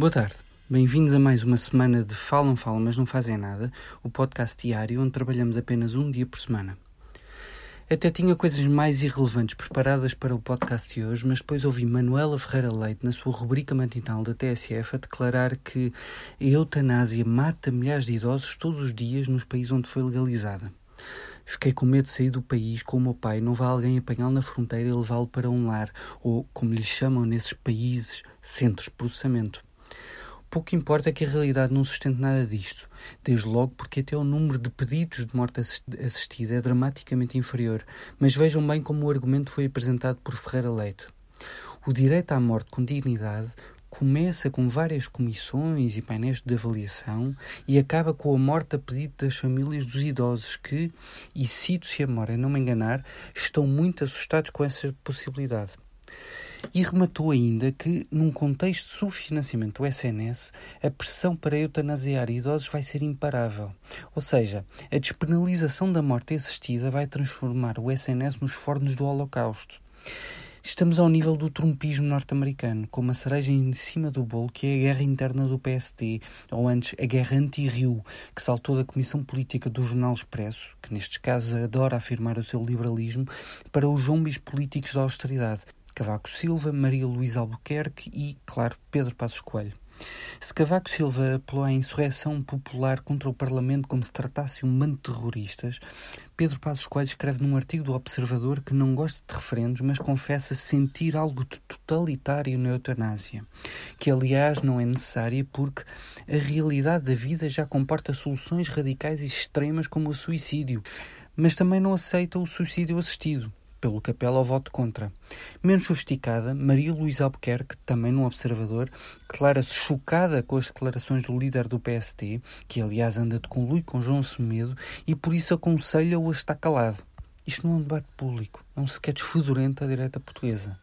Boa tarde. Bem-vindos a mais uma semana de Falam, Falam, mas não fazem nada, o podcast diário onde trabalhamos apenas um dia por semana. Até tinha coisas mais irrelevantes preparadas para o podcast de hoje, mas depois ouvi Manuela Ferreira Leite, na sua rubrica matinal da TSF, a declarar que a eutanásia mata milhares de idosos todos os dias nos países onde foi legalizada. Fiquei com medo de sair do país com o meu pai, não vá alguém apanhá-lo na fronteira e levá-lo para um lar, ou, como lhe chamam nesses países, centros de processamento. Pouco importa que a realidade não sustente nada disto, desde logo porque até o número de pedidos de morte assistida é dramaticamente inferior, mas vejam bem como o argumento foi apresentado por Ferreira Leite. O direito à morte com dignidade começa com várias comissões e painéis de avaliação e acaba com a morte a pedido das famílias dos idosos que, e cito se a memória não me enganar, estão muito assustados com essa possibilidade. E rematou ainda que, num contexto de subfinanciamento do SNS, a pressão para eutanasiar idosos vai ser imparável. Ou seja, a despenalização da morte assistida vai transformar o SNS nos fornos do Holocausto. Estamos ao nível do trumpismo norte-americano, com uma cereja em cima do bolo que é a guerra interna do PST, ou antes a guerra anti-Rio, que saltou da Comissão Política do Jornal Expresso, que nestes casos adora afirmar o seu liberalismo, para os zombies políticos da austeridade, Cavaco Silva, Maria Luísa Albuquerque e, claro, Pedro Passos Coelho. Se Cavaco Silva apelou à insurreição popular contra o Parlamento como se tratasse um bando de terroristas, Pedro Passos Coelho escreve num artigo do Observador que não gosta de referendos, mas confessa sentir algo de totalitário na eutanásia, que aliás não é necessária porque a realidade da vida já comporta soluções radicais e extremas como o suicídio, mas também não aceita o suicídio assistido pelo que apela ao voto contra. Menos sofisticada, Maria Luísa Albuquerque, também num observador, declara-se chocada com as declarações do líder do PST, que aliás anda de conluio com João Semedo, e por isso aconselha-o a estar calado. Isto não é um debate público, é um sketch fedorento à direita portuguesa.